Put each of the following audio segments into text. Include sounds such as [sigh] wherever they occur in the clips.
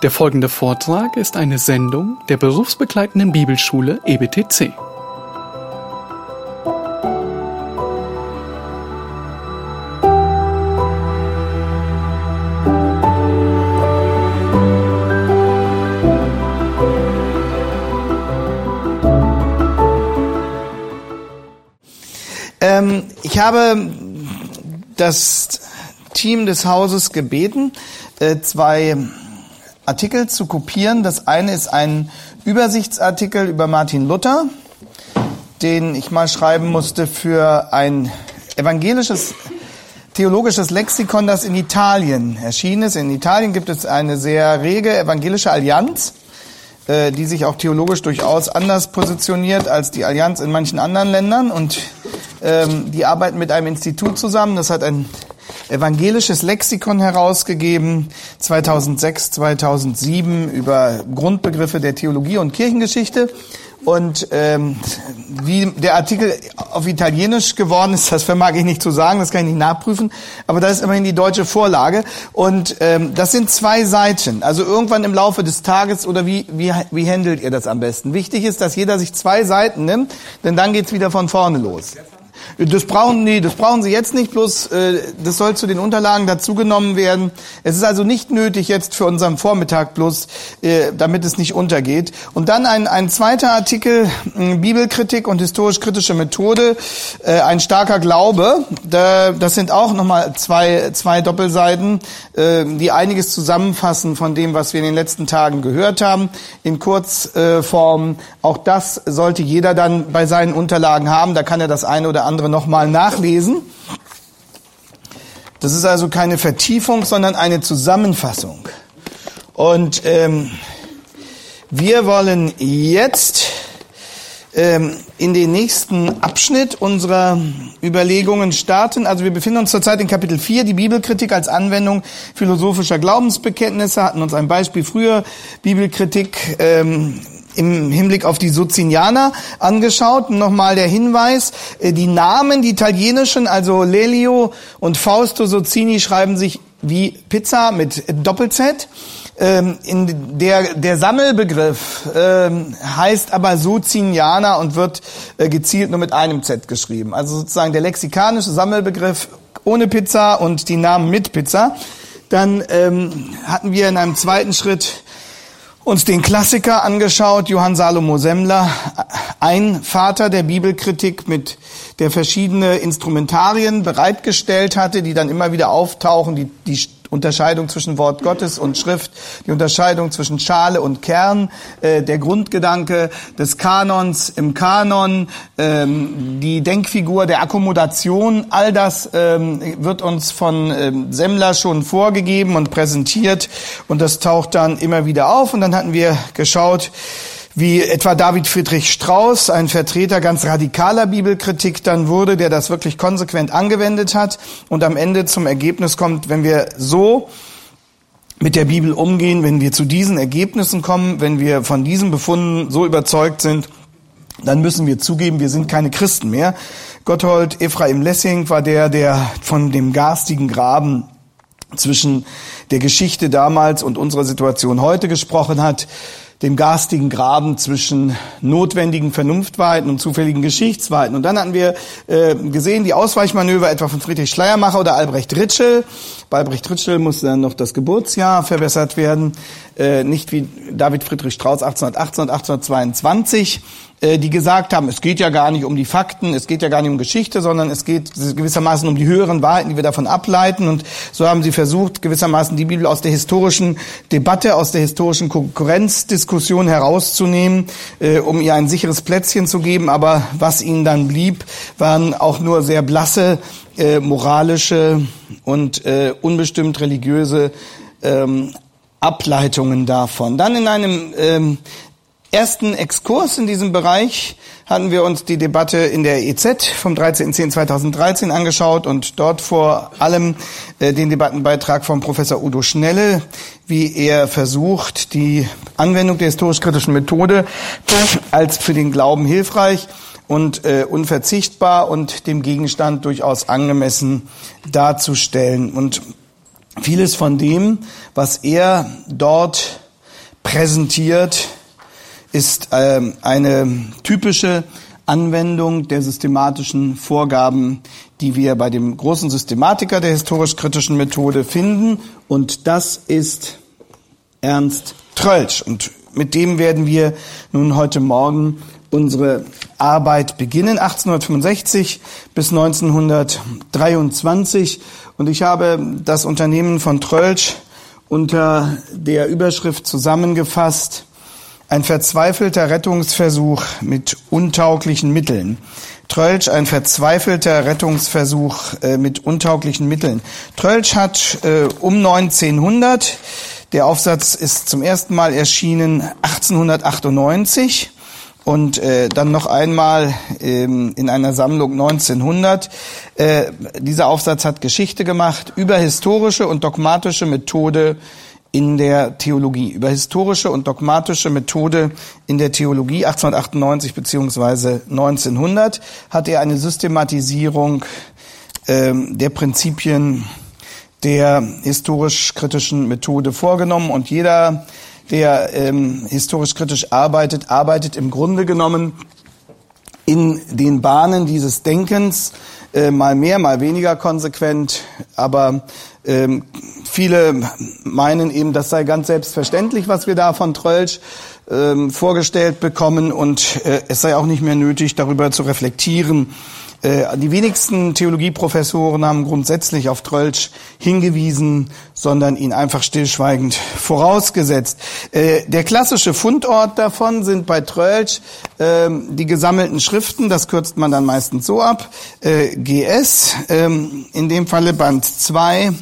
Der folgende Vortrag ist eine Sendung der berufsbegleitenden Bibelschule EBTC. Ähm, ich habe das Team des Hauses gebeten, äh, zwei Artikel zu kopieren. Das eine ist ein Übersichtsartikel über Martin Luther, den ich mal schreiben musste für ein evangelisches theologisches Lexikon, das in Italien erschienen ist. In Italien gibt es eine sehr rege evangelische Allianz, äh, die sich auch theologisch durchaus anders positioniert als die Allianz in manchen anderen Ländern. Und ähm, die arbeiten mit einem Institut zusammen. Das hat ein evangelisches Lexikon herausgegeben, 2006, 2007, über Grundbegriffe der Theologie und Kirchengeschichte. Und ähm, wie der Artikel auf Italienisch geworden ist, das vermag ich nicht zu sagen, das kann ich nicht nachprüfen, aber da ist immerhin die deutsche Vorlage. Und ähm, das sind zwei Seiten. Also irgendwann im Laufe des Tages oder wie, wie, wie handelt ihr das am besten? Wichtig ist, dass jeder sich zwei Seiten nimmt, denn dann geht's wieder von vorne los. Das brauchen, nee, das brauchen Sie jetzt nicht, bloß äh, das soll zu den Unterlagen dazugenommen werden. Es ist also nicht nötig jetzt für unseren Vormittag bloß, äh, damit es nicht untergeht. Und dann ein, ein zweiter Artikel, äh, Bibelkritik und historisch-kritische Methode, äh, ein starker Glaube. Da, das sind auch nochmal zwei, zwei Doppelseiten, äh, die einiges zusammenfassen von dem, was wir in den letzten Tagen gehört haben. In Kurzform, auch das sollte jeder dann bei seinen Unterlagen haben. Da kann er das eine oder andere nochmal nachlesen. Das ist also keine Vertiefung, sondern eine Zusammenfassung. Und ähm, wir wollen jetzt ähm, in den nächsten Abschnitt unserer Überlegungen starten. Also wir befinden uns zurzeit in Kapitel 4, die Bibelkritik als Anwendung philosophischer Glaubensbekenntnisse, hatten uns ein Beispiel früher, Bibelkritik ähm, im Hinblick auf die Socinianer angeschaut. Nochmal der Hinweis, äh, die Namen, die italienischen, also Lelio und Fausto Socini schreiben sich wie Pizza mit Doppel-Z. Ähm, in der, der Sammelbegriff ähm, heißt aber Socinianer und wird äh, gezielt nur mit einem Z geschrieben. Also sozusagen der lexikanische Sammelbegriff ohne Pizza und die Namen mit Pizza. Dann ähm, hatten wir in einem zweiten Schritt uns den Klassiker angeschaut, Johann Salomo Semmler, ein Vater der Bibelkritik, mit der verschiedene Instrumentarien bereitgestellt hatte, die dann immer wieder auftauchen, die, die Unterscheidung zwischen Wort Gottes und Schrift, die Unterscheidung zwischen Schale und Kern, äh, der Grundgedanke des Kanons im Kanon, ähm, die Denkfigur der Akkommodation, all das ähm, wird uns von ähm, Semmler schon vorgegeben und präsentiert und das taucht dann immer wieder auf. Und dann hatten wir geschaut, wie etwa David Friedrich Strauss, ein Vertreter ganz radikaler Bibelkritik dann wurde, der das wirklich konsequent angewendet hat und am Ende zum Ergebnis kommt, wenn wir so mit der Bibel umgehen, wenn wir zu diesen Ergebnissen kommen, wenn wir von diesen Befunden so überzeugt sind, dann müssen wir zugeben, wir sind keine Christen mehr. Gotthold Ephraim Lessing war der, der von dem garstigen Graben zwischen der Geschichte damals und unserer Situation heute gesprochen hat dem garstigen Graben zwischen notwendigen Vernunftweiten und zufälligen Geschichtsweiten. Und dann hatten wir äh, gesehen, die Ausweichmanöver etwa von Friedrich Schleiermacher oder Albrecht Ritschel. Bei Albrecht Ritschel musste dann noch das Geburtsjahr verbessert werden. Äh, nicht wie David Friedrich Strauss 1818 und 1822 äh, die gesagt haben, es geht ja gar nicht um die Fakten, es geht ja gar nicht um Geschichte, sondern es geht gewissermaßen um die höheren Wahrheiten, die wir davon ableiten. Und so haben sie versucht, gewissermaßen die Bibel aus der historischen Debatte, aus der historischen Konkurrenzdiskussion herauszunehmen, äh, um ihr ein sicheres Plätzchen zu geben. Aber was ihnen dann blieb, waren auch nur sehr blasse äh, moralische und äh, unbestimmt religiöse ähm, Ableitungen davon. Dann in einem ähm, ersten Exkurs in diesem Bereich hatten wir uns die Debatte in der EZ vom 13.10.2013 angeschaut und dort vor allem äh, den Debattenbeitrag von Professor Udo Schnelle, wie er versucht, die Anwendung der historisch-kritischen Methode als für den Glauben hilfreich und äh, unverzichtbar und dem Gegenstand durchaus angemessen darzustellen. Und vieles von dem, was er dort präsentiert, ist ähm, eine typische Anwendung der systematischen Vorgaben, die wir bei dem großen Systematiker der historisch-kritischen Methode finden. Und das ist Ernst Trölsch. Und mit dem werden wir nun heute Morgen unsere Arbeit beginnen, 1865 bis 1923. Und ich habe das Unternehmen von Trölsch unter der Überschrift zusammengefasst, ein verzweifelter Rettungsversuch mit untauglichen Mitteln. Trölsch, ein verzweifelter Rettungsversuch äh, mit untauglichen Mitteln. Trölsch hat äh, um 1900, der Aufsatz ist zum ersten Mal erschienen 1898 und äh, dann noch einmal ähm, in einer Sammlung 1900. Äh, dieser Aufsatz hat Geschichte gemacht über historische und dogmatische Methode in der Theologie, über historische und dogmatische Methode in der Theologie 1898 beziehungsweise 1900 hat er eine Systematisierung ähm, der Prinzipien der historisch-kritischen Methode vorgenommen und jeder, der ähm, historisch-kritisch arbeitet, arbeitet im Grunde genommen in den Bahnen dieses Denkens, äh, mal mehr, mal weniger konsequent, aber ähm, viele meinen eben, das sei ganz selbstverständlich, was wir da von Trölsch ähm, vorgestellt bekommen und äh, es sei auch nicht mehr nötig, darüber zu reflektieren. Äh, die wenigsten Theologieprofessoren haben grundsätzlich auf Trölsch hingewiesen, sondern ihn einfach stillschweigend [laughs] vorausgesetzt. Äh, der klassische Fundort davon sind bei Trölsch äh, die gesammelten Schriften, das kürzt man dann meistens so ab, äh, GS, ähm, in dem Falle Band 2,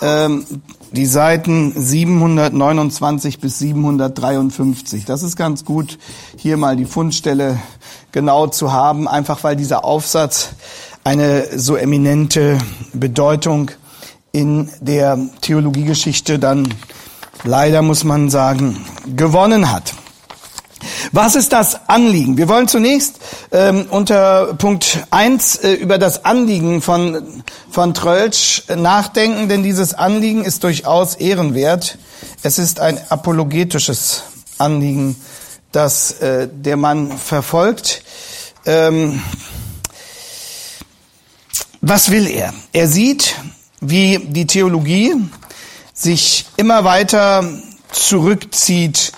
ähm, die Seiten 729 bis 753. Das ist ganz gut, hier mal die Fundstelle genau zu haben, einfach weil dieser Aufsatz eine so eminente Bedeutung in der Theologiegeschichte dann leider, muss man sagen, gewonnen hat. Was ist das Anliegen? Wir wollen zunächst ähm, unter Punkt 1 äh, über das Anliegen von, von Trölsch nachdenken, denn dieses Anliegen ist durchaus ehrenwert. Es ist ein apologetisches Anliegen, das äh, der Mann verfolgt. Ähm, was will er? Er sieht, wie die Theologie sich immer weiter zurückzieht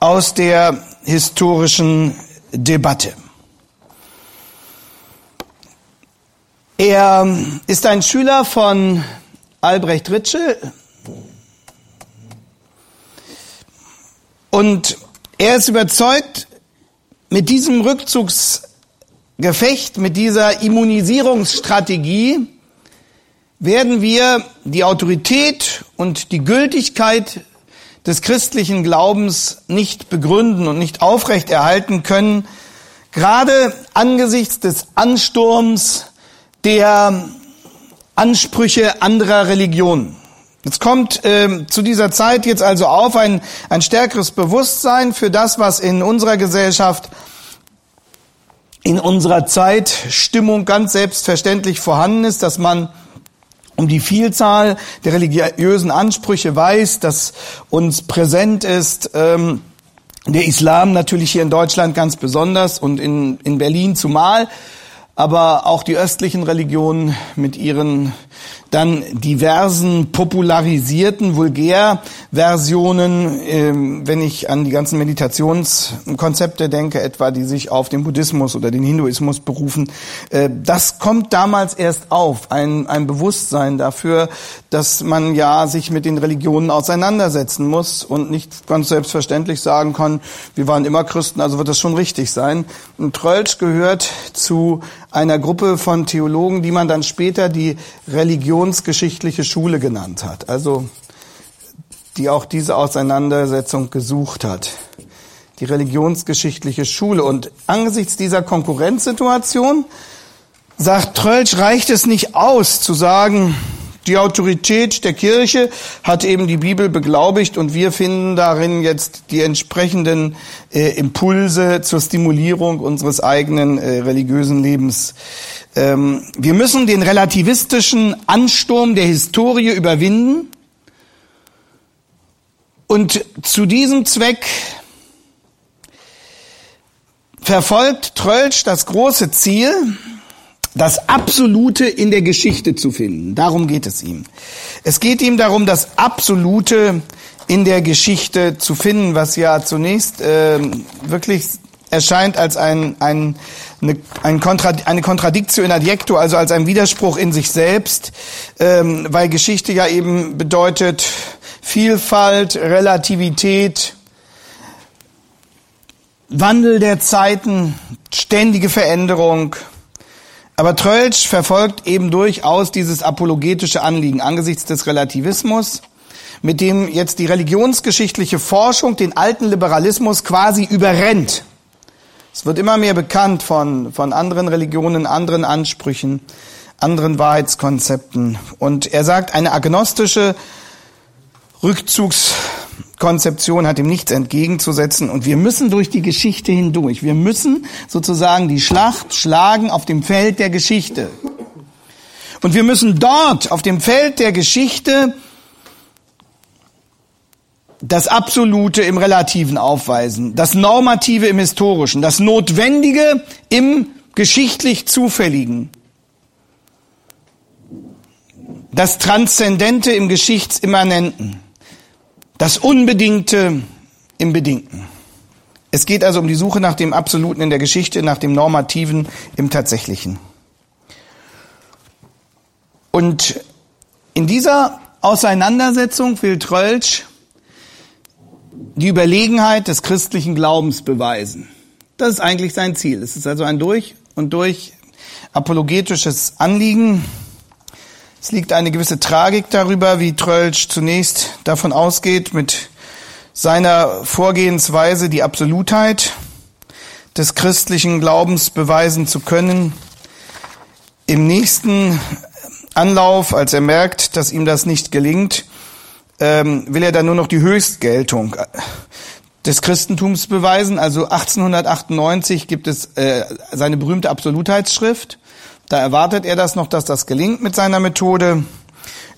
aus der historischen Debatte. Er ist ein Schüler von Albrecht Ritschel und er ist überzeugt, mit diesem Rückzugsgefecht, mit dieser Immunisierungsstrategie werden wir die Autorität und die Gültigkeit des christlichen Glaubens nicht begründen und nicht aufrechterhalten können, gerade angesichts des Ansturms der Ansprüche anderer Religionen. Es kommt äh, zu dieser Zeit jetzt also auf ein, ein stärkeres Bewusstsein für das, was in unserer Gesellschaft, in unserer Zeit Stimmung ganz selbstverständlich vorhanden ist, dass man um die Vielzahl der religiösen Ansprüche weiß, dass uns präsent ist. Ähm, der Islam natürlich hier in Deutschland ganz besonders und in, in Berlin zumal, aber auch die östlichen Religionen mit ihren dann diversen popularisierten Vulgärversionen, ähm, wenn ich an die ganzen Meditationskonzepte denke, etwa die sich auf den Buddhismus oder den Hinduismus berufen. Äh, das kommt damals erst auf, ein, ein Bewusstsein dafür, dass man ja sich mit den Religionen auseinandersetzen muss und nicht ganz selbstverständlich sagen kann, wir waren immer Christen, also wird das schon richtig sein. Und Trölsch gehört zu einer Gruppe von Theologen, die man dann später die religionsgeschichtliche Schule genannt hat. Also die auch diese Auseinandersetzung gesucht hat. Die religionsgeschichtliche Schule. Und angesichts dieser Konkurrenzsituation sagt Trölsch, reicht es nicht aus zu sagen, die Autorität der Kirche hat eben die Bibel beglaubigt und wir finden darin jetzt die entsprechenden äh, Impulse zur Stimulierung unseres eigenen äh, religiösen Lebens. Ähm, wir müssen den relativistischen Ansturm der Historie überwinden Und zu diesem Zweck verfolgt Trölsch das große Ziel, das Absolute in der Geschichte zu finden. Darum geht es ihm. Es geht ihm darum, das Absolute in der Geschichte zu finden, was ja zunächst äh, wirklich erscheint als ein, ein, eine, ein Kontra, eine Contradictio in adjecto, also als ein Widerspruch in sich selbst, ähm, weil Geschichte ja eben bedeutet Vielfalt, Relativität, Wandel der Zeiten, ständige Veränderung. Aber Trölsch verfolgt eben durchaus dieses apologetische Anliegen angesichts des Relativismus, mit dem jetzt die religionsgeschichtliche Forschung den alten Liberalismus quasi überrennt. Es wird immer mehr bekannt von, von anderen Religionen, anderen Ansprüchen, anderen Wahrheitskonzepten. Und er sagt, eine agnostische Rückzugs Konzeption hat ihm nichts entgegenzusetzen und wir müssen durch die Geschichte hindurch. Wir müssen sozusagen die Schlacht schlagen auf dem Feld der Geschichte. Und wir müssen dort auf dem Feld der Geschichte das Absolute im Relativen aufweisen, das Normative im Historischen, das Notwendige im geschichtlich Zufälligen, das Transzendente im Geschichtsimmanenten. Das Unbedingte im Bedingten. Es geht also um die Suche nach dem Absoluten in der Geschichte, nach dem Normativen im Tatsächlichen. Und in dieser Auseinandersetzung will Trölsch die Überlegenheit des christlichen Glaubens beweisen. Das ist eigentlich sein Ziel. Es ist also ein durch und durch apologetisches Anliegen. Es liegt eine gewisse Tragik darüber, wie Trölsch zunächst davon ausgeht, mit seiner Vorgehensweise die Absolutheit des christlichen Glaubens beweisen zu können. Im nächsten Anlauf, als er merkt, dass ihm das nicht gelingt, ähm, will er dann nur noch die Höchstgeltung des Christentums beweisen. Also 1898 gibt es äh, seine berühmte Absolutheitsschrift. Da erwartet er das noch, dass das gelingt mit seiner Methode.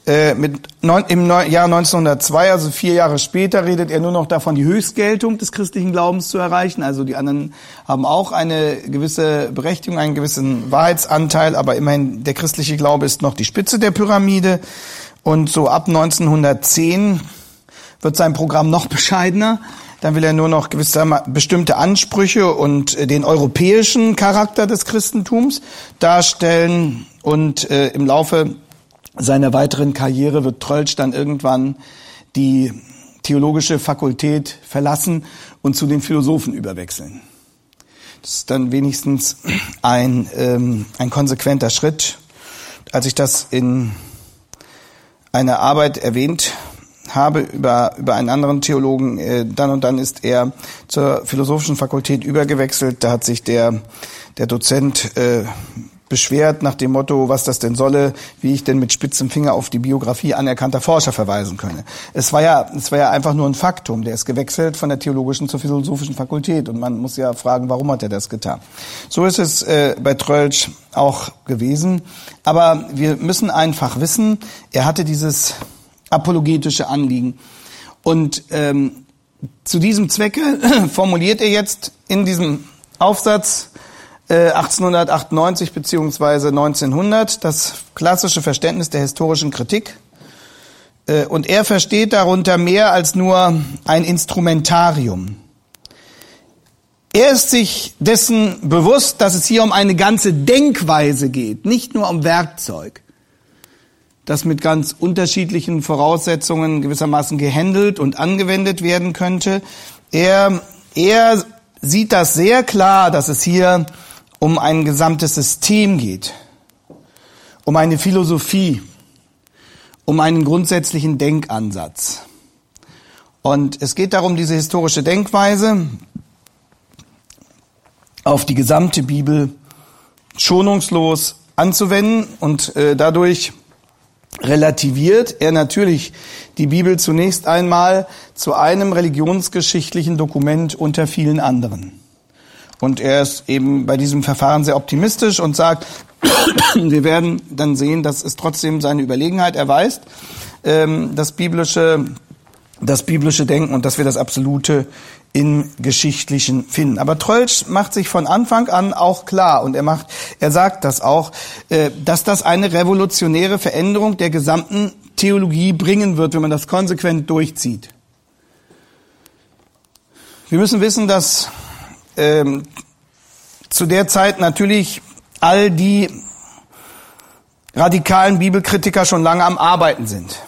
Äh, mit neun, Im Jahr 1902, also vier Jahre später, redet er nur noch davon, die Höchstgeltung des christlichen Glaubens zu erreichen. Also die anderen haben auch eine gewisse Berechtigung, einen gewissen Wahrheitsanteil, aber immerhin der christliche Glaube ist noch die Spitze der Pyramide. Und so ab 1910 wird sein Programm noch bescheidener. Dann will er nur noch gewisse bestimmte Ansprüche und äh, den europäischen Charakter des Christentums darstellen. Und äh, im Laufe seiner weiteren Karriere wird Trölsch dann irgendwann die theologische Fakultät verlassen und zu den Philosophen überwechseln. Das ist dann wenigstens ein, ähm, ein konsequenter Schritt. Als ich das in einer Arbeit erwähnt habe über, über einen anderen Theologen, äh, dann und dann ist er zur philosophischen Fakultät übergewechselt. Da hat sich der, der Dozent äh, beschwert nach dem Motto, was das denn solle, wie ich denn mit spitzem Finger auf die Biografie anerkannter Forscher verweisen könne. Es war ja, es war ja einfach nur ein Faktum. Der ist gewechselt von der theologischen zur philosophischen Fakultät und man muss ja fragen, warum hat er das getan? So ist es äh, bei Trölsch auch gewesen. Aber wir müssen einfach wissen, er hatte dieses apologetische Anliegen. Und ähm, zu diesem Zwecke [clears throat] formuliert er jetzt in diesem Aufsatz äh, 1898 beziehungsweise 1900 das klassische Verständnis der historischen Kritik. Äh, und er versteht darunter mehr als nur ein Instrumentarium. Er ist sich dessen bewusst, dass es hier um eine ganze Denkweise geht, nicht nur um Werkzeug das mit ganz unterschiedlichen Voraussetzungen gewissermaßen gehandelt und angewendet werden könnte. Er, er sieht das sehr klar, dass es hier um ein gesamtes System geht, um eine Philosophie, um einen grundsätzlichen Denkansatz. Und es geht darum, diese historische Denkweise auf die gesamte Bibel schonungslos anzuwenden und äh, dadurch relativiert er natürlich die Bibel zunächst einmal zu einem religionsgeschichtlichen Dokument unter vielen anderen. Und er ist eben bei diesem Verfahren sehr optimistisch und sagt, [coughs] wir werden dann sehen, dass es trotzdem seine Überlegenheit erweist. Ähm, das biblische das biblische Denken und dass wir das Absolute im Geschichtlichen finden. Aber Trölsch macht sich von Anfang an auch klar und er macht, er sagt das auch, äh, dass das eine revolutionäre Veränderung der gesamten Theologie bringen wird, wenn man das konsequent durchzieht. Wir müssen wissen, dass ähm, zu der Zeit natürlich all die radikalen Bibelkritiker schon lange am Arbeiten sind.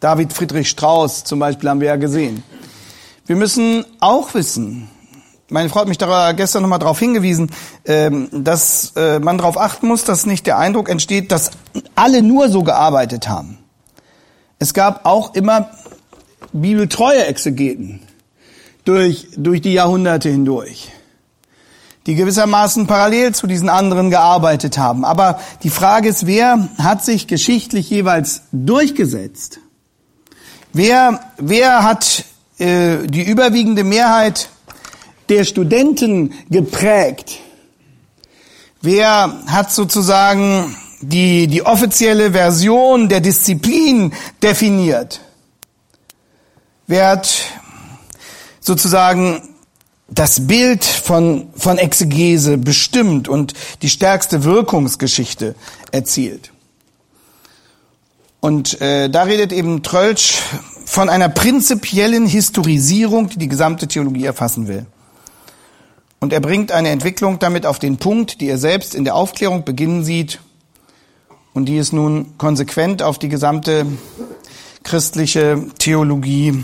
David Friedrich Strauss zum Beispiel haben wir ja gesehen. Wir müssen auch wissen, meine Frau hat mich da gestern nochmal darauf hingewiesen, ähm, dass äh, man darauf achten muss, dass nicht der Eindruck entsteht, dass alle nur so gearbeitet haben. Es gab auch immer bibeltreue Exegeten durch, durch die Jahrhunderte hindurch, die gewissermaßen parallel zu diesen anderen gearbeitet haben. Aber die Frage ist, wer hat sich geschichtlich jeweils durchgesetzt? Wer, wer hat äh, die überwiegende Mehrheit der Studenten geprägt? Wer hat sozusagen die, die offizielle Version der Disziplin definiert? Wer hat sozusagen das Bild von, von Exegese bestimmt und die stärkste Wirkungsgeschichte erzielt? Und äh, da redet eben Trölsch von einer prinzipiellen Historisierung, die die gesamte Theologie erfassen will. Und er bringt eine Entwicklung damit auf den Punkt, die er selbst in der Aufklärung beginnen sieht und die es nun konsequent auf die gesamte christliche Theologie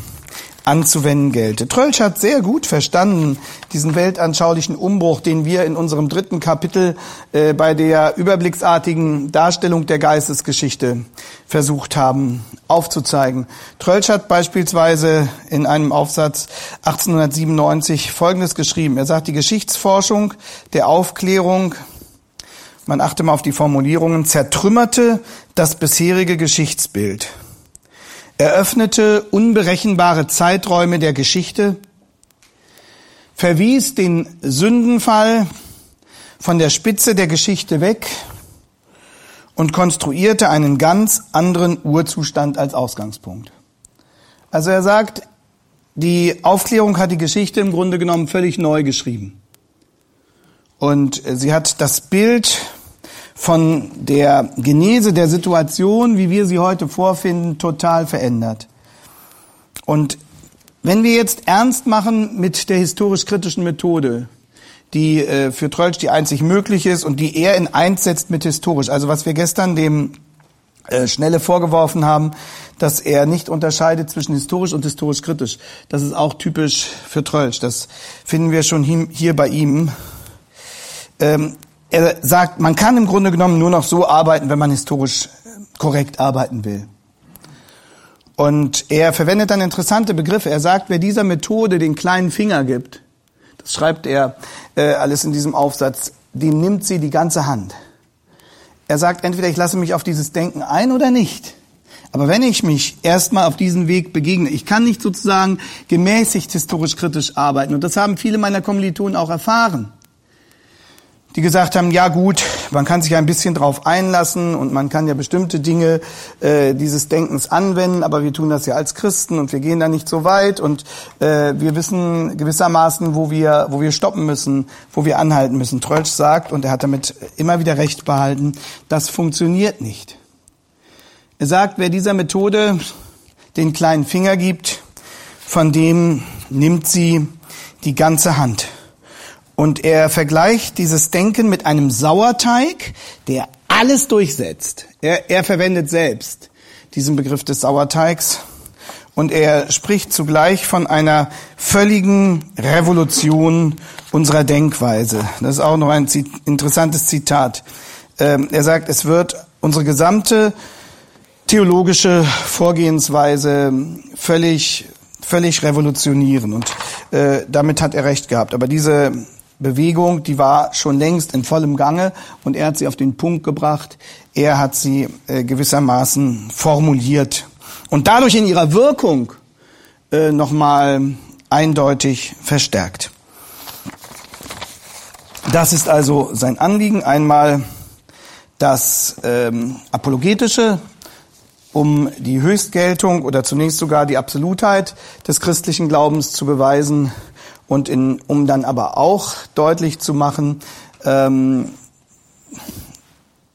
anzuwenden gelte. Trölsch hat sehr gut verstanden diesen weltanschaulichen Umbruch, den wir in unserem dritten Kapitel äh, bei der überblicksartigen Darstellung der Geistesgeschichte versucht haben aufzuzeigen. Trölsch hat beispielsweise in einem Aufsatz 1897 Folgendes geschrieben. Er sagt, die Geschichtsforschung der Aufklärung man achte mal auf die Formulierungen, zertrümmerte das bisherige Geschichtsbild eröffnete unberechenbare Zeiträume der Geschichte, verwies den Sündenfall von der Spitze der Geschichte weg und konstruierte einen ganz anderen Urzustand als Ausgangspunkt. Also er sagt, die Aufklärung hat die Geschichte im Grunde genommen völlig neu geschrieben. Und sie hat das Bild von der Genese der Situation, wie wir sie heute vorfinden, total verändert. Und wenn wir jetzt ernst machen mit der historisch-kritischen Methode, die äh, für Trölsch die einzig mögliche ist und die er in eins setzt mit historisch, also was wir gestern dem äh, Schnelle vorgeworfen haben, dass er nicht unterscheidet zwischen historisch und historisch-kritisch. Das ist auch typisch für Trölsch. Das finden wir schon hier bei ihm. Ähm, er sagt, man kann im Grunde genommen nur noch so arbeiten, wenn man historisch korrekt arbeiten will. Und er verwendet dann interessante Begriffe. Er sagt, wer dieser Methode den kleinen Finger gibt, das schreibt er äh, alles in diesem Aufsatz, dem nimmt sie die ganze Hand. Er sagt, entweder ich lasse mich auf dieses Denken ein oder nicht. Aber wenn ich mich erstmal auf diesen Weg begegne, ich kann nicht sozusagen gemäßigt historisch kritisch arbeiten. Und das haben viele meiner Kommilitonen auch erfahren die gesagt haben, ja gut, man kann sich ein bisschen drauf einlassen und man kann ja bestimmte Dinge äh, dieses Denkens anwenden, aber wir tun das ja als Christen und wir gehen da nicht so weit und äh, wir wissen gewissermaßen, wo wir, wo wir stoppen müssen, wo wir anhalten müssen. Trölsch sagt, und er hat damit immer wieder recht behalten, das funktioniert nicht. Er sagt, wer dieser Methode den kleinen Finger gibt, von dem nimmt sie die ganze Hand. Und er vergleicht dieses Denken mit einem Sauerteig, der alles durchsetzt. Er, er verwendet selbst diesen Begriff des Sauerteigs. Und er spricht zugleich von einer völligen Revolution unserer Denkweise. Das ist auch noch ein interessantes Zitat. Ähm, er sagt, es wird unsere gesamte theologische Vorgehensweise völlig, völlig revolutionieren. Und äh, damit hat er recht gehabt. Aber diese Bewegung, die war schon längst in vollem Gange und er hat sie auf den Punkt gebracht. Er hat sie äh, gewissermaßen formuliert und dadurch in ihrer Wirkung äh, nochmal eindeutig verstärkt. Das ist also sein Anliegen. Einmal das ähm, apologetische um die Höchstgeltung oder zunächst sogar die Absolutheit des christlichen Glaubens zu beweisen und in, um dann aber auch deutlich zu machen, ähm,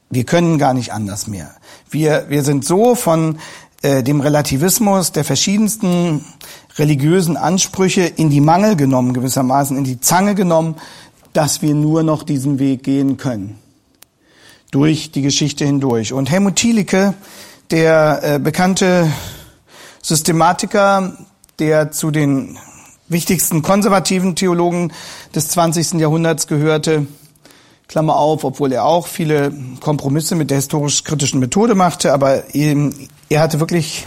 wir können gar nicht anders mehr. Wir, wir sind so von äh, dem Relativismus der verschiedensten religiösen Ansprüche in die Mangel genommen, gewissermaßen in die Zange genommen, dass wir nur noch diesen Weg gehen können. Durch die Geschichte hindurch. Und Helmut Thielicke, der äh, bekannte Systematiker, der zu den wichtigsten konservativen Theologen des 20. Jahrhunderts gehörte, Klammer auf, obwohl er auch viele Kompromisse mit der historisch-kritischen Methode machte, aber er hatte wirklich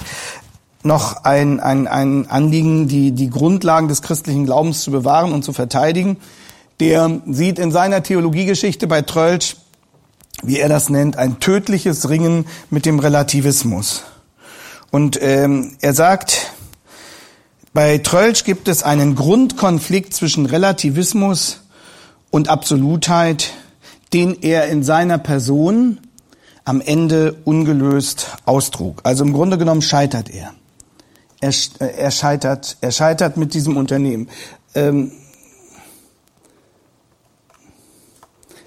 noch ein, ein, ein Anliegen, die, die Grundlagen des christlichen Glaubens zu bewahren und zu verteidigen. Der sieht in seiner Theologiegeschichte bei Trölsch, wie er das nennt, ein tödliches Ringen mit dem Relativismus. Und ähm, er sagt, bei Trölsch gibt es einen Grundkonflikt zwischen Relativismus und Absolutheit, den er in seiner Person am Ende ungelöst austrug. Also im Grunde genommen scheitert er. Er, äh, er scheitert, er scheitert mit diesem Unternehmen. Ähm,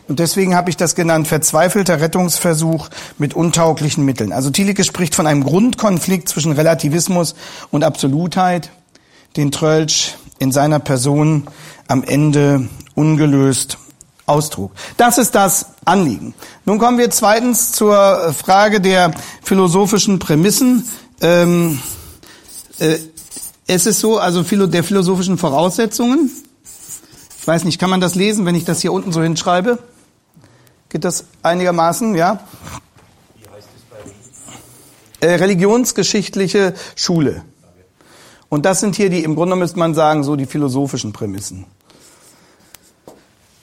Und deswegen habe ich das genannt, verzweifelter Rettungsversuch mit untauglichen Mitteln. Also Thielicke spricht von einem Grundkonflikt zwischen Relativismus und Absolutheit, den Trölsch in seiner Person am Ende ungelöst austrug. Das ist das Anliegen. Nun kommen wir zweitens zur Frage der philosophischen Prämissen. Ähm, äh, es ist so, also der philosophischen Voraussetzungen. Ich weiß nicht, kann man das lesen, wenn ich das hier unten so hinschreibe? Geht das einigermaßen, ja? Wie heißt es bei äh, Religionsgeschichtliche Schule. Und das sind hier die, im Grunde müsste man sagen, so die philosophischen Prämissen.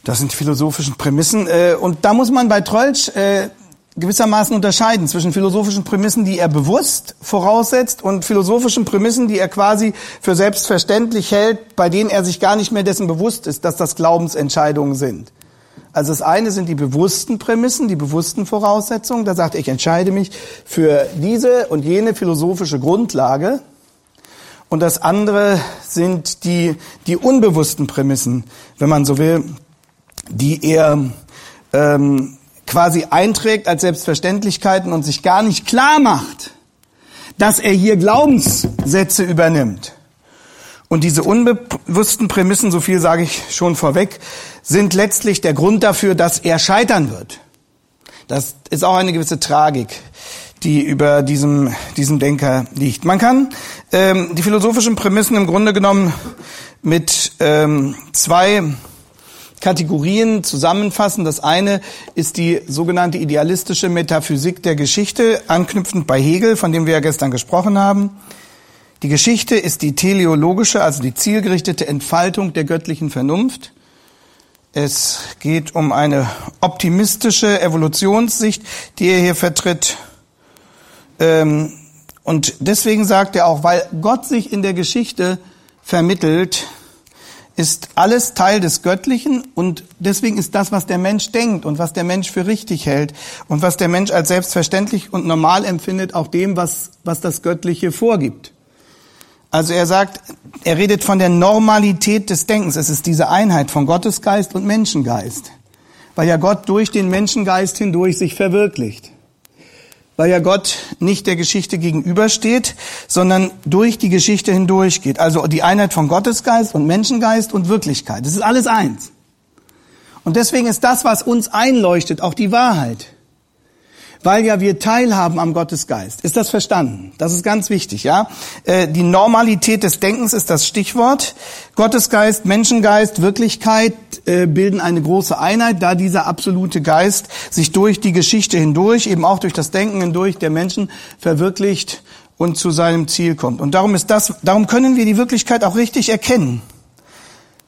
Das sind die philosophischen Prämissen. Äh, und da muss man bei Trollsch äh, gewissermaßen unterscheiden zwischen philosophischen Prämissen, die er bewusst voraussetzt und philosophischen Prämissen, die er quasi für selbstverständlich hält, bei denen er sich gar nicht mehr dessen bewusst ist, dass das Glaubensentscheidungen sind. Also das eine sind die bewussten Prämissen, die bewussten Voraussetzungen. Da sagt er, ich entscheide mich für diese und jene philosophische Grundlage. Und das andere sind die, die unbewussten Prämissen, wenn man so will, die er ähm, quasi einträgt als Selbstverständlichkeiten und sich gar nicht klar macht, dass er hier Glaubenssätze übernimmt. Und diese unbewussten Prämissen, so viel sage ich schon vorweg, sind letztlich der Grund dafür, dass er scheitern wird. Das ist auch eine gewisse Tragik, die über diesem, diesem Denker liegt. Man kann ähm, die philosophischen Prämissen im Grunde genommen mit ähm, zwei Kategorien zusammenfassen. Das eine ist die sogenannte idealistische Metaphysik der Geschichte, anknüpfend bei Hegel, von dem wir ja gestern gesprochen haben. Die Geschichte ist die teleologische, also die zielgerichtete Entfaltung der göttlichen Vernunft. Es geht um eine optimistische Evolutionssicht, die er hier vertritt. Ähm, und deswegen sagt er auch, weil Gott sich in der Geschichte vermittelt, ist alles Teil des Göttlichen und deswegen ist das, was der Mensch denkt und was der Mensch für richtig hält und was der Mensch als selbstverständlich und normal empfindet, auch dem, was, was das Göttliche vorgibt. Also er sagt, er redet von der Normalität des Denkens. Es ist diese Einheit von Gottesgeist und Menschengeist, weil ja Gott durch den Menschengeist hindurch sich verwirklicht weil ja Gott nicht der Geschichte gegenübersteht, sondern durch die Geschichte hindurchgeht. Also die Einheit von Gottesgeist und Menschengeist und Wirklichkeit. Das ist alles eins. Und deswegen ist das, was uns einleuchtet, auch die Wahrheit weil ja wir teilhaben am Gottesgeist. Ist das verstanden? Das ist ganz wichtig, ja? Äh, die Normalität des Denkens ist das Stichwort. Gottesgeist, Menschengeist, Wirklichkeit äh, bilden eine große Einheit, da dieser absolute Geist sich durch die Geschichte hindurch, eben auch durch das Denken hindurch der Menschen verwirklicht und zu seinem Ziel kommt. Und darum ist das, darum können wir die Wirklichkeit auch richtig erkennen.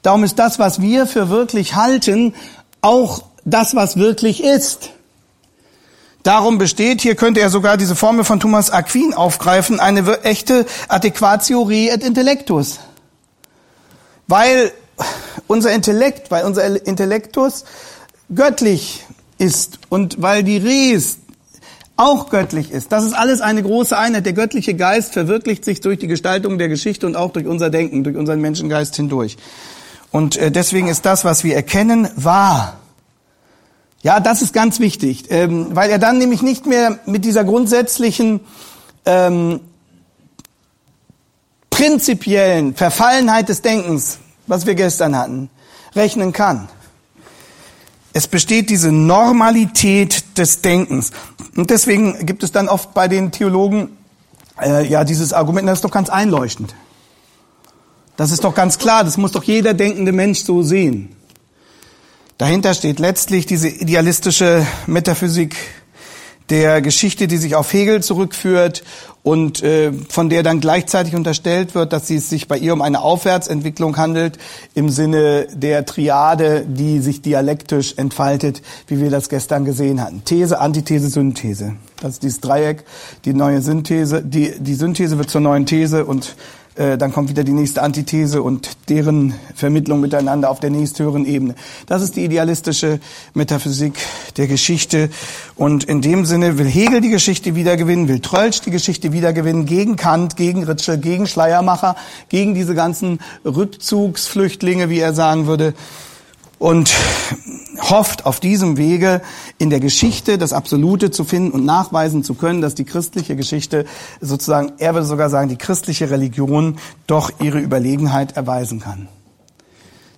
Darum ist das, was wir für wirklich halten, auch das, was wirklich ist. Darum besteht, hier könnte er sogar diese Formel von Thomas Aquin aufgreifen, eine echte Adequatio re et intellectus. Weil unser Intellekt, weil unser Intellektus göttlich ist und weil die Res auch göttlich ist. Das ist alles eine große Einheit. Der göttliche Geist verwirklicht sich durch die Gestaltung der Geschichte und auch durch unser Denken, durch unseren Menschengeist hindurch. Und äh, deswegen ist das, was wir erkennen, wahr. Ja, das ist ganz wichtig, ähm, weil er dann nämlich nicht mehr mit dieser grundsätzlichen ähm, prinzipiellen Verfallenheit des Denkens, was wir gestern hatten, rechnen kann. Es besteht diese Normalität des Denkens. Und deswegen gibt es dann oft bei den Theologen äh, ja dieses Argument, das ist doch ganz einleuchtend. Das ist doch ganz klar, das muss doch jeder denkende Mensch so sehen. Dahinter steht letztlich diese idealistische Metaphysik der Geschichte, die sich auf Hegel zurückführt und äh, von der dann gleichzeitig unterstellt wird, dass es sich bei ihr um eine Aufwärtsentwicklung handelt im Sinne der Triade, die sich dialektisch entfaltet, wie wir das gestern gesehen hatten. These, Antithese, Synthese. Das ist dieses Dreieck, die neue Synthese, die, die Synthese wird zur neuen These und äh, dann kommt wieder die nächste Antithese und deren Vermittlung miteinander auf der nächsthöheren Ebene. Das ist die idealistische Metaphysik der Geschichte. Und in dem Sinne will Hegel die Geschichte wiedergewinnen, will Trölsch die Geschichte wiedergewinnen, gegen Kant, gegen Ritschel, gegen Schleiermacher, gegen diese ganzen Rückzugsflüchtlinge, wie er sagen würde und hofft auf diesem Wege in der Geschichte das Absolute zu finden und nachweisen zu können, dass die christliche Geschichte sozusagen, er würde sogar sagen, die christliche Religion doch ihre Überlegenheit erweisen kann.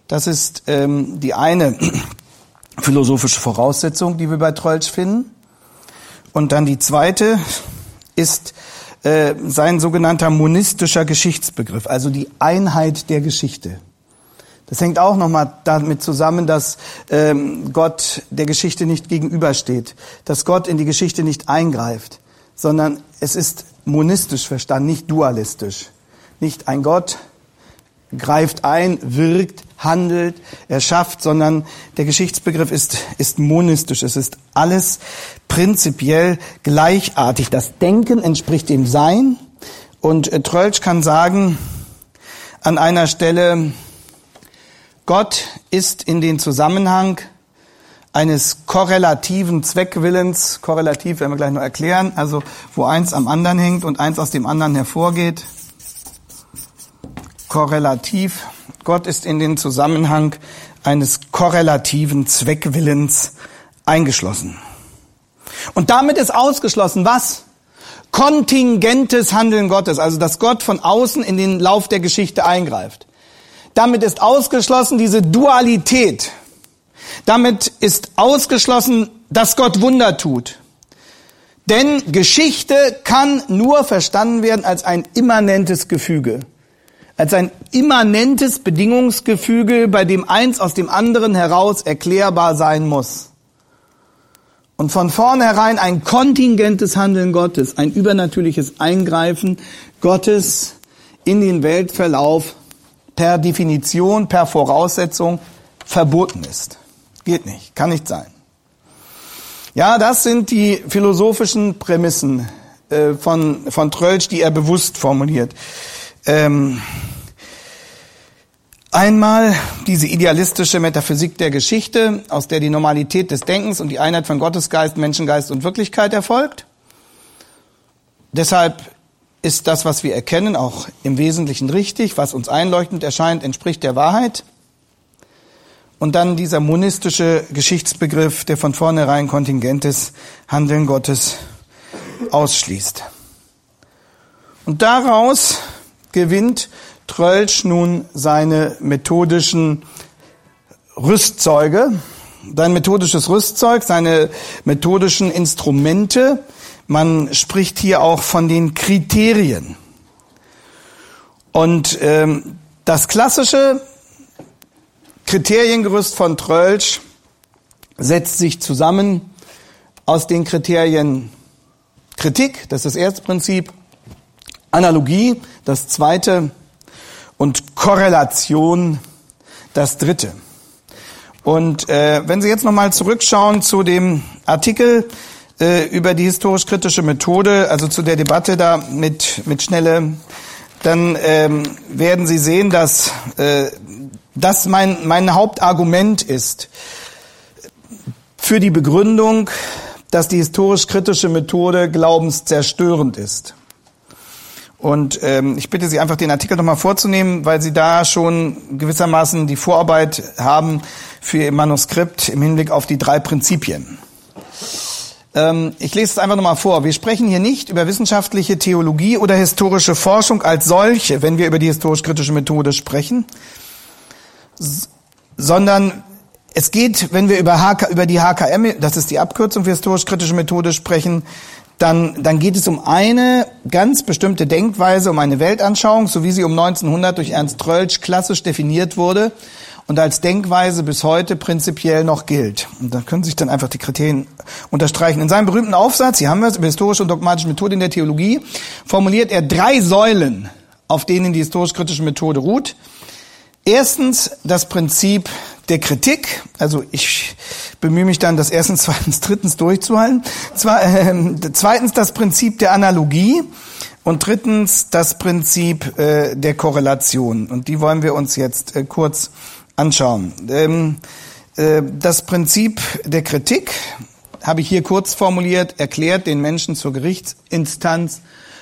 Das ist ähm, die eine [clears throat] philosophische Voraussetzung, die wir bei Trollsch finden. Und dann die zweite ist äh, sein sogenannter monistischer Geschichtsbegriff, also die Einheit der Geschichte. Das hängt auch nochmal damit zusammen, dass ähm, Gott der Geschichte nicht gegenübersteht, dass Gott in die Geschichte nicht eingreift, sondern es ist monistisch verstanden, nicht dualistisch. Nicht ein Gott greift ein, wirkt, handelt, erschafft, sondern der Geschichtsbegriff ist, ist monistisch. Es ist alles prinzipiell gleichartig. Das Denken entspricht dem Sein. Und äh, Trölsch kann sagen, an einer Stelle, Gott ist in den Zusammenhang eines korrelativen Zweckwillens, korrelativ werden wir gleich noch erklären, also wo eins am anderen hängt und eins aus dem anderen hervorgeht. Korrelativ. Gott ist in den Zusammenhang eines korrelativen Zweckwillens eingeschlossen. Und damit ist ausgeschlossen was? Kontingentes Handeln Gottes, also dass Gott von außen in den Lauf der Geschichte eingreift. Damit ist ausgeschlossen diese Dualität. Damit ist ausgeschlossen, dass Gott Wunder tut. Denn Geschichte kann nur verstanden werden als ein immanentes Gefüge. Als ein immanentes Bedingungsgefüge, bei dem eins aus dem anderen heraus erklärbar sein muss. Und von vornherein ein kontingentes Handeln Gottes, ein übernatürliches Eingreifen Gottes in den Weltverlauf per Definition, per Voraussetzung verboten ist. Geht nicht, kann nicht sein. Ja, das sind die philosophischen Prämissen äh, von, von Trölsch, die er bewusst formuliert. Ähm, einmal diese idealistische Metaphysik der Geschichte, aus der die Normalität des Denkens und die Einheit von Gottesgeist, Menschengeist und Wirklichkeit erfolgt. Deshalb ist das, was wir erkennen, auch im Wesentlichen richtig, was uns einleuchtend erscheint, entspricht der Wahrheit. Und dann dieser monistische Geschichtsbegriff, der von vornherein kontingentes Handeln Gottes ausschließt. Und daraus gewinnt Trölsch nun seine methodischen Rüstzeuge, sein methodisches Rüstzeug, seine methodischen Instrumente, man spricht hier auch von den Kriterien. Und ähm, das klassische Kriteriengerüst von Trölsch setzt sich zusammen aus den Kriterien Kritik, das ist das erste Prinzip, Analogie, das zweite, und Korrelation, das dritte. Und äh, wenn Sie jetzt nochmal zurückschauen zu dem Artikel, äh, über die historisch-kritische Methode, also zu der Debatte da mit, mit Schnelle, dann ähm, werden Sie sehen, dass äh, das mein, mein Hauptargument ist für die Begründung, dass die historisch-kritische Methode glaubenszerstörend ist. Und ähm, ich bitte Sie einfach, den Artikel nochmal vorzunehmen, weil Sie da schon gewissermaßen die Vorarbeit haben für Ihr Manuskript im Hinblick auf die drei Prinzipien. Ähm, ich lese es einfach nochmal vor. Wir sprechen hier nicht über wissenschaftliche Theologie oder historische Forschung als solche, wenn wir über die historisch-kritische Methode sprechen, sondern es geht, wenn wir über, HK, über die HKM, das ist die Abkürzung für historisch-kritische Methode, sprechen, dann, dann geht es um eine ganz bestimmte Denkweise, um eine Weltanschauung, so wie sie um 1900 durch Ernst Trölsch klassisch definiert wurde und als Denkweise bis heute prinzipiell noch gilt. Und da können sich dann einfach die Kriterien unterstreichen. In seinem berühmten Aufsatz, hier haben wir es, über historische und dogmatische Methode in der Theologie, formuliert er drei Säulen, auf denen die historisch-kritische Methode ruht. Erstens das Prinzip der Kritik, also ich bemühe mich dann, das erstens, [laughs] zweitens, drittens durchzuhalten. Zwar, äh, zweitens das Prinzip der Analogie und drittens das Prinzip äh, der Korrelation. Und die wollen wir uns jetzt äh, kurz anschauen. Ähm, äh, das Prinzip der Kritik habe ich hier kurz formuliert, erklärt den Menschen zur Gerichtsinstanz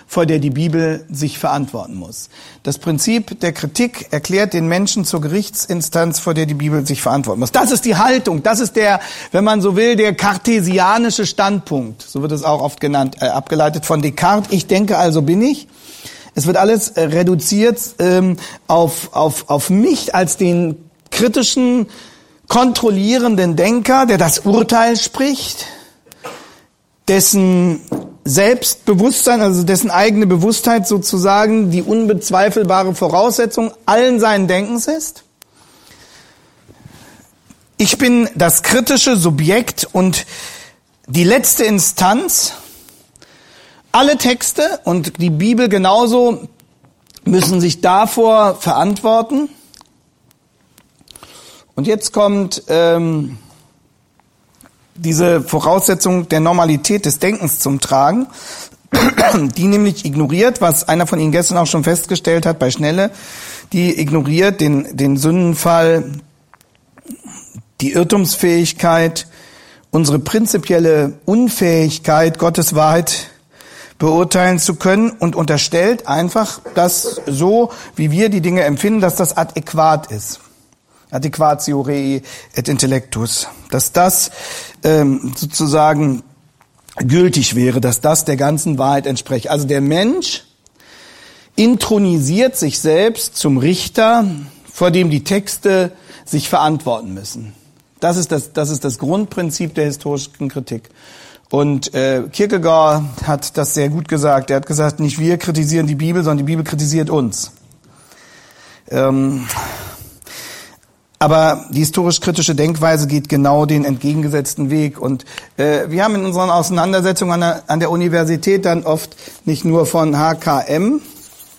vor der die Bibel sich verantworten muss. Das Prinzip der Kritik erklärt den Menschen zur Gerichtsinstanz, vor der die Bibel sich verantworten muss. Das ist die Haltung, das ist der, wenn man so will, der kartesianische Standpunkt. So wird es auch oft genannt, äh, abgeleitet von Descartes. Ich denke, also bin ich. Es wird alles äh, reduziert ähm, auf, auf, auf mich als den kritischen, kontrollierenden Denker, der das Urteil spricht, dessen Selbstbewusstsein, also dessen eigene Bewusstheit sozusagen die unbezweifelbare Voraussetzung allen seinen Denkens ist. Ich bin das kritische Subjekt und die letzte Instanz. Alle Texte und die Bibel genauso müssen sich davor verantworten. Und jetzt kommt ähm, diese Voraussetzung der Normalität des Denkens zum Tragen, [clears throat] die nämlich ignoriert, was einer von Ihnen gestern auch schon festgestellt hat bei Schnelle, die ignoriert den, den Sündenfall, die Irrtumsfähigkeit, unsere prinzipielle Unfähigkeit, Gottes Wahrheit beurteilen zu können und unterstellt einfach, dass so, wie wir die Dinge empfinden, dass das adäquat ist. Adequatio rei et intellectus. Dass das ähm, sozusagen gültig wäre, dass das der ganzen Wahrheit entspricht. Also der Mensch intronisiert sich selbst zum Richter, vor dem die Texte sich verantworten müssen. Das ist das, das ist das Grundprinzip der historischen Kritik. Und äh, Kierkegaard hat das sehr gut gesagt. Er hat gesagt, nicht wir kritisieren die Bibel, sondern die Bibel kritisiert uns. Ähm, aber die historisch-kritische Denkweise geht genau den entgegengesetzten Weg. Und äh, wir haben in unseren Auseinandersetzungen an der, an der Universität dann oft nicht nur von HKM,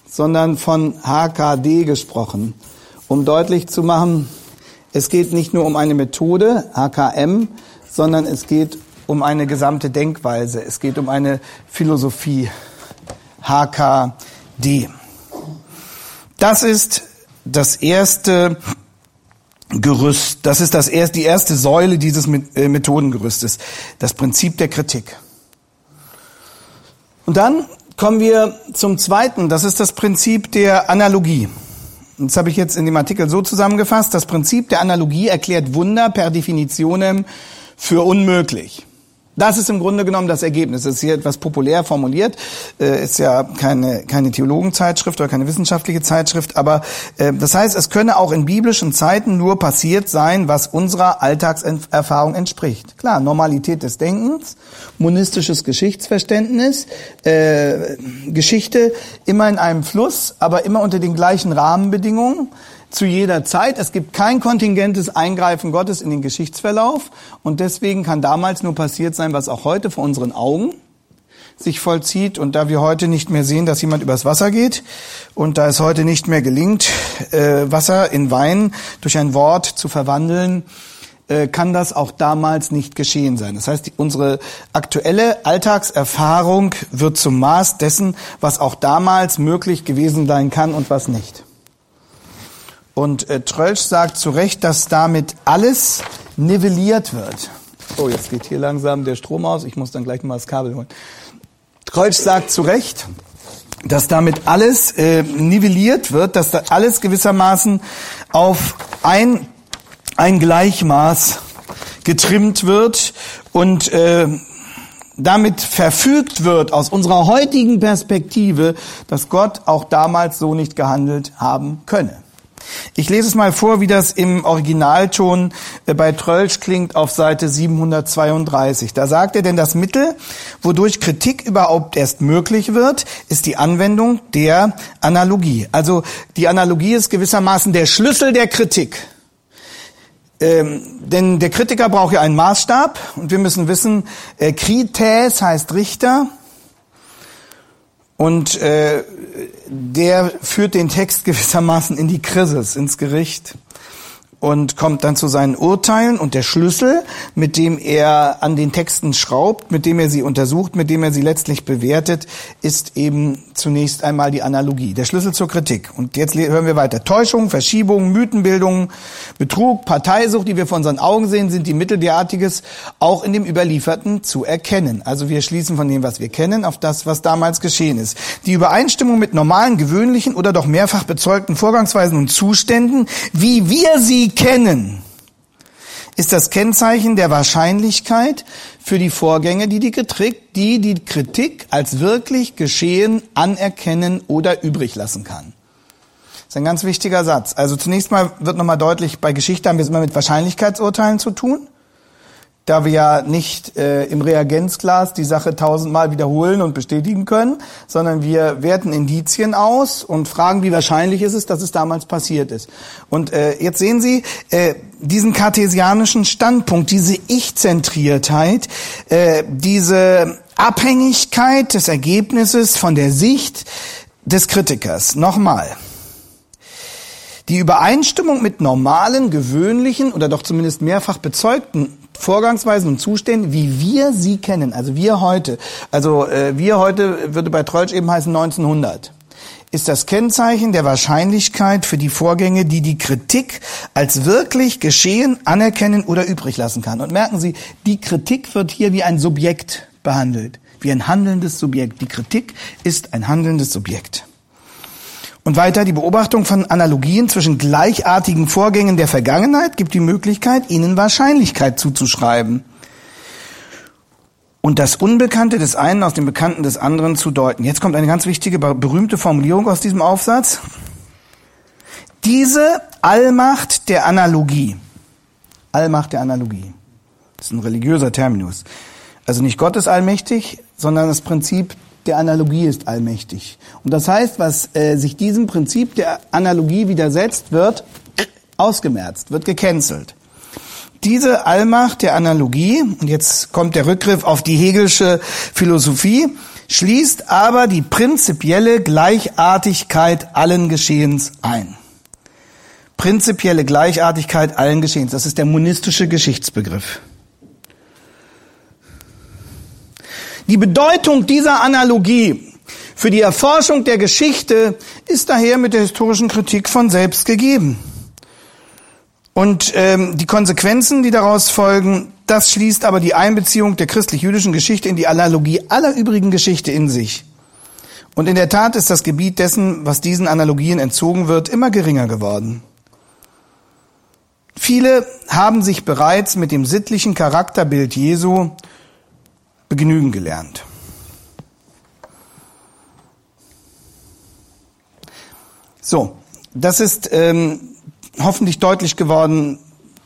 sondern von HKD gesprochen, um deutlich zu machen, es geht nicht nur um eine Methode, HKM, sondern es geht um eine gesamte Denkweise. Es geht um eine Philosophie, HKD. Das ist das erste Gerüst. Das ist das erste, die erste Säule dieses äh, Methodengerüstes, das Prinzip der Kritik. Und dann kommen wir zum zweiten, das ist das Prinzip der Analogie. Das habe ich jetzt in dem Artikel so zusammengefasst. Das Prinzip der Analogie erklärt Wunder per Definitionem für unmöglich. Das ist im Grunde genommen das Ergebnis. Das ist hier etwas populär formuliert, äh, ist ja keine, keine Theologenzeitschrift oder keine wissenschaftliche Zeitschrift, aber äh, das heißt, es könne auch in biblischen Zeiten nur passiert sein, was unserer Alltagserfahrung entspricht. Klar, Normalität des Denkens, monistisches Geschichtsverständnis, äh, Geschichte immer in einem Fluss, aber immer unter den gleichen Rahmenbedingungen zu jeder Zeit. Es gibt kein kontingentes Eingreifen Gottes in den Geschichtsverlauf und deswegen kann damals nur passiert sein, was auch heute vor unseren Augen sich vollzieht. Und da wir heute nicht mehr sehen, dass jemand übers Wasser geht und da es heute nicht mehr gelingt, äh, Wasser in Wein durch ein Wort zu verwandeln, äh, kann das auch damals nicht geschehen sein. Das heißt, unsere aktuelle Alltagserfahrung wird zum Maß dessen, was auch damals möglich gewesen sein kann und was nicht. Und äh, Trölsch sagt zu Recht, dass damit alles nivelliert wird. Oh, jetzt geht hier langsam der Strom aus. Ich muss dann gleich mal das Kabel holen. Kreutsch sagt zu Recht, dass damit alles äh, nivelliert wird, dass da alles gewissermaßen auf ein, ein Gleichmaß getrimmt wird und äh, damit verfügt wird aus unserer heutigen Perspektive, dass Gott auch damals so nicht gehandelt haben könne. Ich lese es mal vor, wie das im Originalton äh, bei Trölsch klingt auf Seite 732. Da sagt er, denn das Mittel, wodurch Kritik überhaupt erst möglich wird, ist die Anwendung der Analogie. Also die Analogie ist gewissermaßen der Schlüssel der Kritik. Ähm, denn der Kritiker braucht ja einen Maßstab und wir müssen wissen, äh, Krites heißt Richter und äh, der führt den Text gewissermaßen in die Krisis, ins Gericht und kommt dann zu seinen Urteilen und der Schlüssel, mit dem er an den Texten schraubt, mit dem er sie untersucht, mit dem er sie letztlich bewertet, ist eben zunächst einmal die Analogie, der Schlüssel zur Kritik. Und jetzt hören wir weiter. Täuschung, Verschiebung, Mythenbildung, Betrug, Parteisucht, die wir vor unseren Augen sehen, sind die Mittel derartiges auch in dem Überlieferten zu erkennen. Also wir schließen von dem, was wir kennen, auf das, was damals geschehen ist. Die Übereinstimmung mit normalen, gewöhnlichen oder doch mehrfach bezeugten Vorgangsweisen und Zuständen, wie wir sie kennen, ist das Kennzeichen der Wahrscheinlichkeit für die Vorgänge, die die Kritik, die die Kritik als wirklich geschehen anerkennen oder übrig lassen kann. Das ist ein ganz wichtiger Satz. Also zunächst mal wird nochmal deutlich, bei Geschichte haben wir es immer mit Wahrscheinlichkeitsurteilen zu tun da wir ja nicht äh, im Reagenzglas die Sache tausendmal wiederholen und bestätigen können, sondern wir werten Indizien aus und fragen, wie wahrscheinlich ist es, dass es damals passiert ist. Und äh, jetzt sehen Sie äh, diesen kartesianischen Standpunkt, diese Ich-Zentriertheit, äh, diese Abhängigkeit des Ergebnisses von der Sicht des Kritikers. Nochmal. Die Übereinstimmung mit normalen, gewöhnlichen oder doch zumindest mehrfach bezeugten Vorgangsweisen und Zustände, wie wir sie kennen, also wir heute, also äh, wir heute würde bei Trollsch eben heißen 1900, ist das Kennzeichen der Wahrscheinlichkeit für die Vorgänge, die die Kritik als wirklich geschehen, anerkennen oder übrig lassen kann. Und merken Sie, die Kritik wird hier wie ein Subjekt behandelt, wie ein handelndes Subjekt. Die Kritik ist ein handelndes Subjekt. Und weiter, die Beobachtung von Analogien zwischen gleichartigen Vorgängen der Vergangenheit gibt die Möglichkeit, ihnen Wahrscheinlichkeit zuzuschreiben. Und das Unbekannte des einen aus dem Bekannten des anderen zu deuten. Jetzt kommt eine ganz wichtige, berühmte Formulierung aus diesem Aufsatz. Diese Allmacht der Analogie. Allmacht der Analogie. Das ist ein religiöser Terminus. Also nicht Gott ist allmächtig, sondern das Prinzip der Analogie ist allmächtig. Und das heißt, was äh, sich diesem Prinzip der Analogie widersetzt, wird ausgemerzt, wird gecancelt. Diese Allmacht der Analogie, und jetzt kommt der Rückgriff auf die Hegelsche Philosophie, schließt aber die prinzipielle Gleichartigkeit allen Geschehens ein. Prinzipielle Gleichartigkeit allen Geschehens, das ist der monistische Geschichtsbegriff. Die Bedeutung dieser Analogie für die Erforschung der Geschichte ist daher mit der historischen Kritik von selbst gegeben. Und ähm, die Konsequenzen, die daraus folgen, das schließt aber die Einbeziehung der christlich-jüdischen Geschichte in die Analogie aller übrigen Geschichte in sich. Und in der Tat ist das Gebiet dessen, was diesen Analogien entzogen wird, immer geringer geworden. Viele haben sich bereits mit dem sittlichen Charakterbild Jesu begnügen gelernt. So, das ist ähm, hoffentlich deutlich geworden,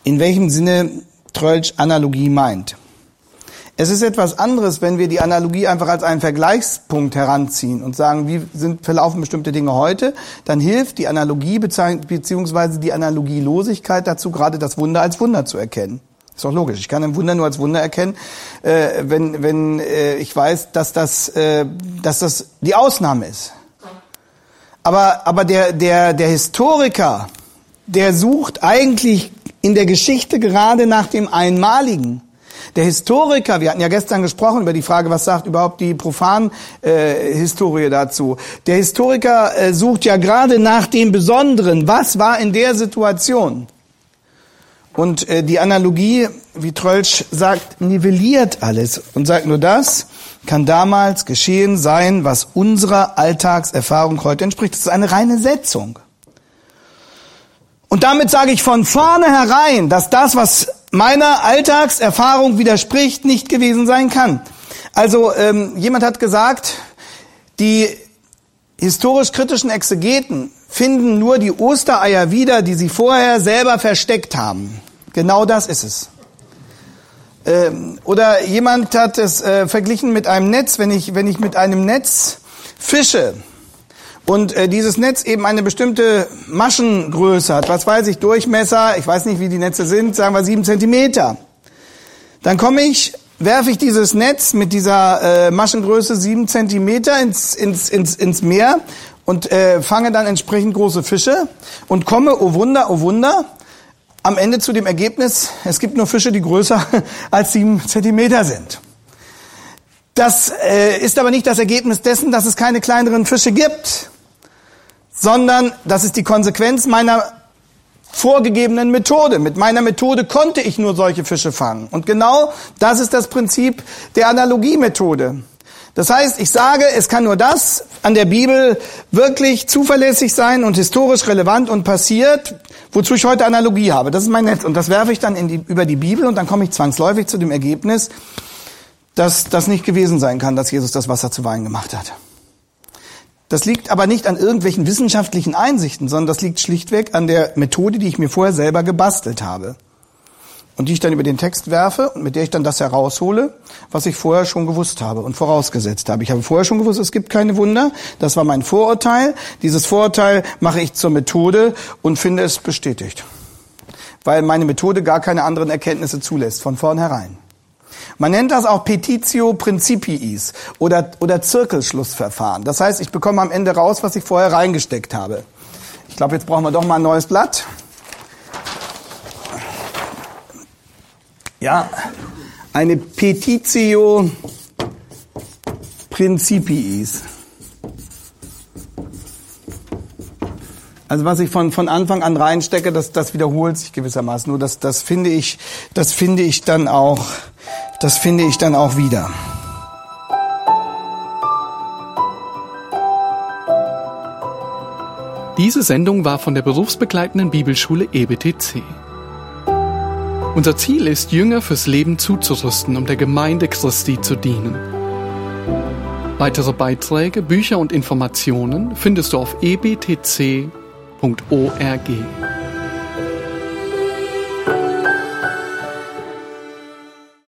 in welchem Sinne Trölsch Analogie meint. Es ist etwas anderes, wenn wir die Analogie einfach als einen Vergleichspunkt heranziehen und sagen, wie sind, verlaufen bestimmte Dinge heute, dann hilft die Analogie beziehungsweise die Analogielosigkeit dazu, gerade das Wunder als Wunder zu erkennen. Ist doch logisch. Ich kann ein Wunder nur als Wunder erkennen, äh, wenn, wenn äh, ich weiß, dass das, äh, dass das die Ausnahme ist. Aber, aber der, der, der Historiker, der sucht eigentlich in der Geschichte gerade nach dem Einmaligen. Der Historiker, wir hatten ja gestern gesprochen über die Frage, was sagt überhaupt die Profan-Historie äh, dazu. Der Historiker äh, sucht ja gerade nach dem Besonderen. Was war in der Situation? Und äh, die Analogie, wie Trölsch sagt, nivelliert alles und sagt nur das, kann damals geschehen sein, was unserer Alltagserfahrung heute entspricht. Das ist eine reine Setzung. Und damit sage ich von vornherein, dass das, was meiner Alltagserfahrung widerspricht, nicht gewesen sein kann. Also ähm, jemand hat gesagt, die historisch-kritischen Exegeten finden nur die Ostereier wieder, die sie vorher selber versteckt haben. Genau das ist es. Ähm, oder jemand hat es äh, verglichen mit einem Netz. Wenn ich, wenn ich mit einem Netz fische und äh, dieses Netz eben eine bestimmte Maschengröße hat, was weiß ich, Durchmesser, ich weiß nicht, wie die Netze sind, sagen wir sieben Zentimeter, dann komme ich, werfe ich dieses Netz mit dieser äh, Maschengröße sieben Zentimeter ins, ins, ins, ins Meer und äh, fange dann entsprechend große Fische und komme, oh Wunder, oh Wunder, am Ende zu dem Ergebnis, es gibt nur Fische, die größer [laughs] als sieben Zentimeter sind. Das äh, ist aber nicht das Ergebnis dessen, dass es keine kleineren Fische gibt, sondern das ist die Konsequenz meiner vorgegebenen Methode. Mit meiner Methode konnte ich nur solche Fische fangen. Und genau das ist das Prinzip der Analogiemethode. Das heißt, ich sage, es kann nur das an der Bibel wirklich zuverlässig sein und historisch relevant und passiert, wozu ich heute Analogie habe. Das ist mein Netz. Und das werfe ich dann die, über die Bibel und dann komme ich zwangsläufig zu dem Ergebnis, dass das nicht gewesen sein kann, dass Jesus das Wasser zu Wein gemacht hat. Das liegt aber nicht an irgendwelchen wissenschaftlichen Einsichten, sondern das liegt schlichtweg an der Methode, die ich mir vorher selber gebastelt habe und die ich dann über den Text werfe und mit der ich dann das heraushole, was ich vorher schon gewusst habe und vorausgesetzt habe. Ich habe vorher schon gewusst, es gibt keine Wunder. Das war mein Vorurteil. Dieses Vorurteil mache ich zur Methode und finde es bestätigt. Weil meine Methode gar keine anderen Erkenntnisse zulässt, von vornherein. Man nennt das auch Petitio Principiis oder, oder Zirkelschlussverfahren. Das heißt, ich bekomme am Ende raus, was ich vorher reingesteckt habe. Ich glaube, jetzt brauchen wir doch mal ein neues Blatt. Ja, eine Petitio Principiis. Also was ich von, von Anfang an reinstecke, das, das wiederholt sich gewissermaßen. Nur das, das finde ich, das finde ich dann auch, das finde ich dann auch wieder. Diese Sendung war von der berufsbegleitenden Bibelschule EBTC. Unser Ziel ist, Jünger fürs Leben zuzurüsten, um der Gemeinde Christi zu dienen. Weitere Beiträge, Bücher und Informationen findest du auf ebtc.org.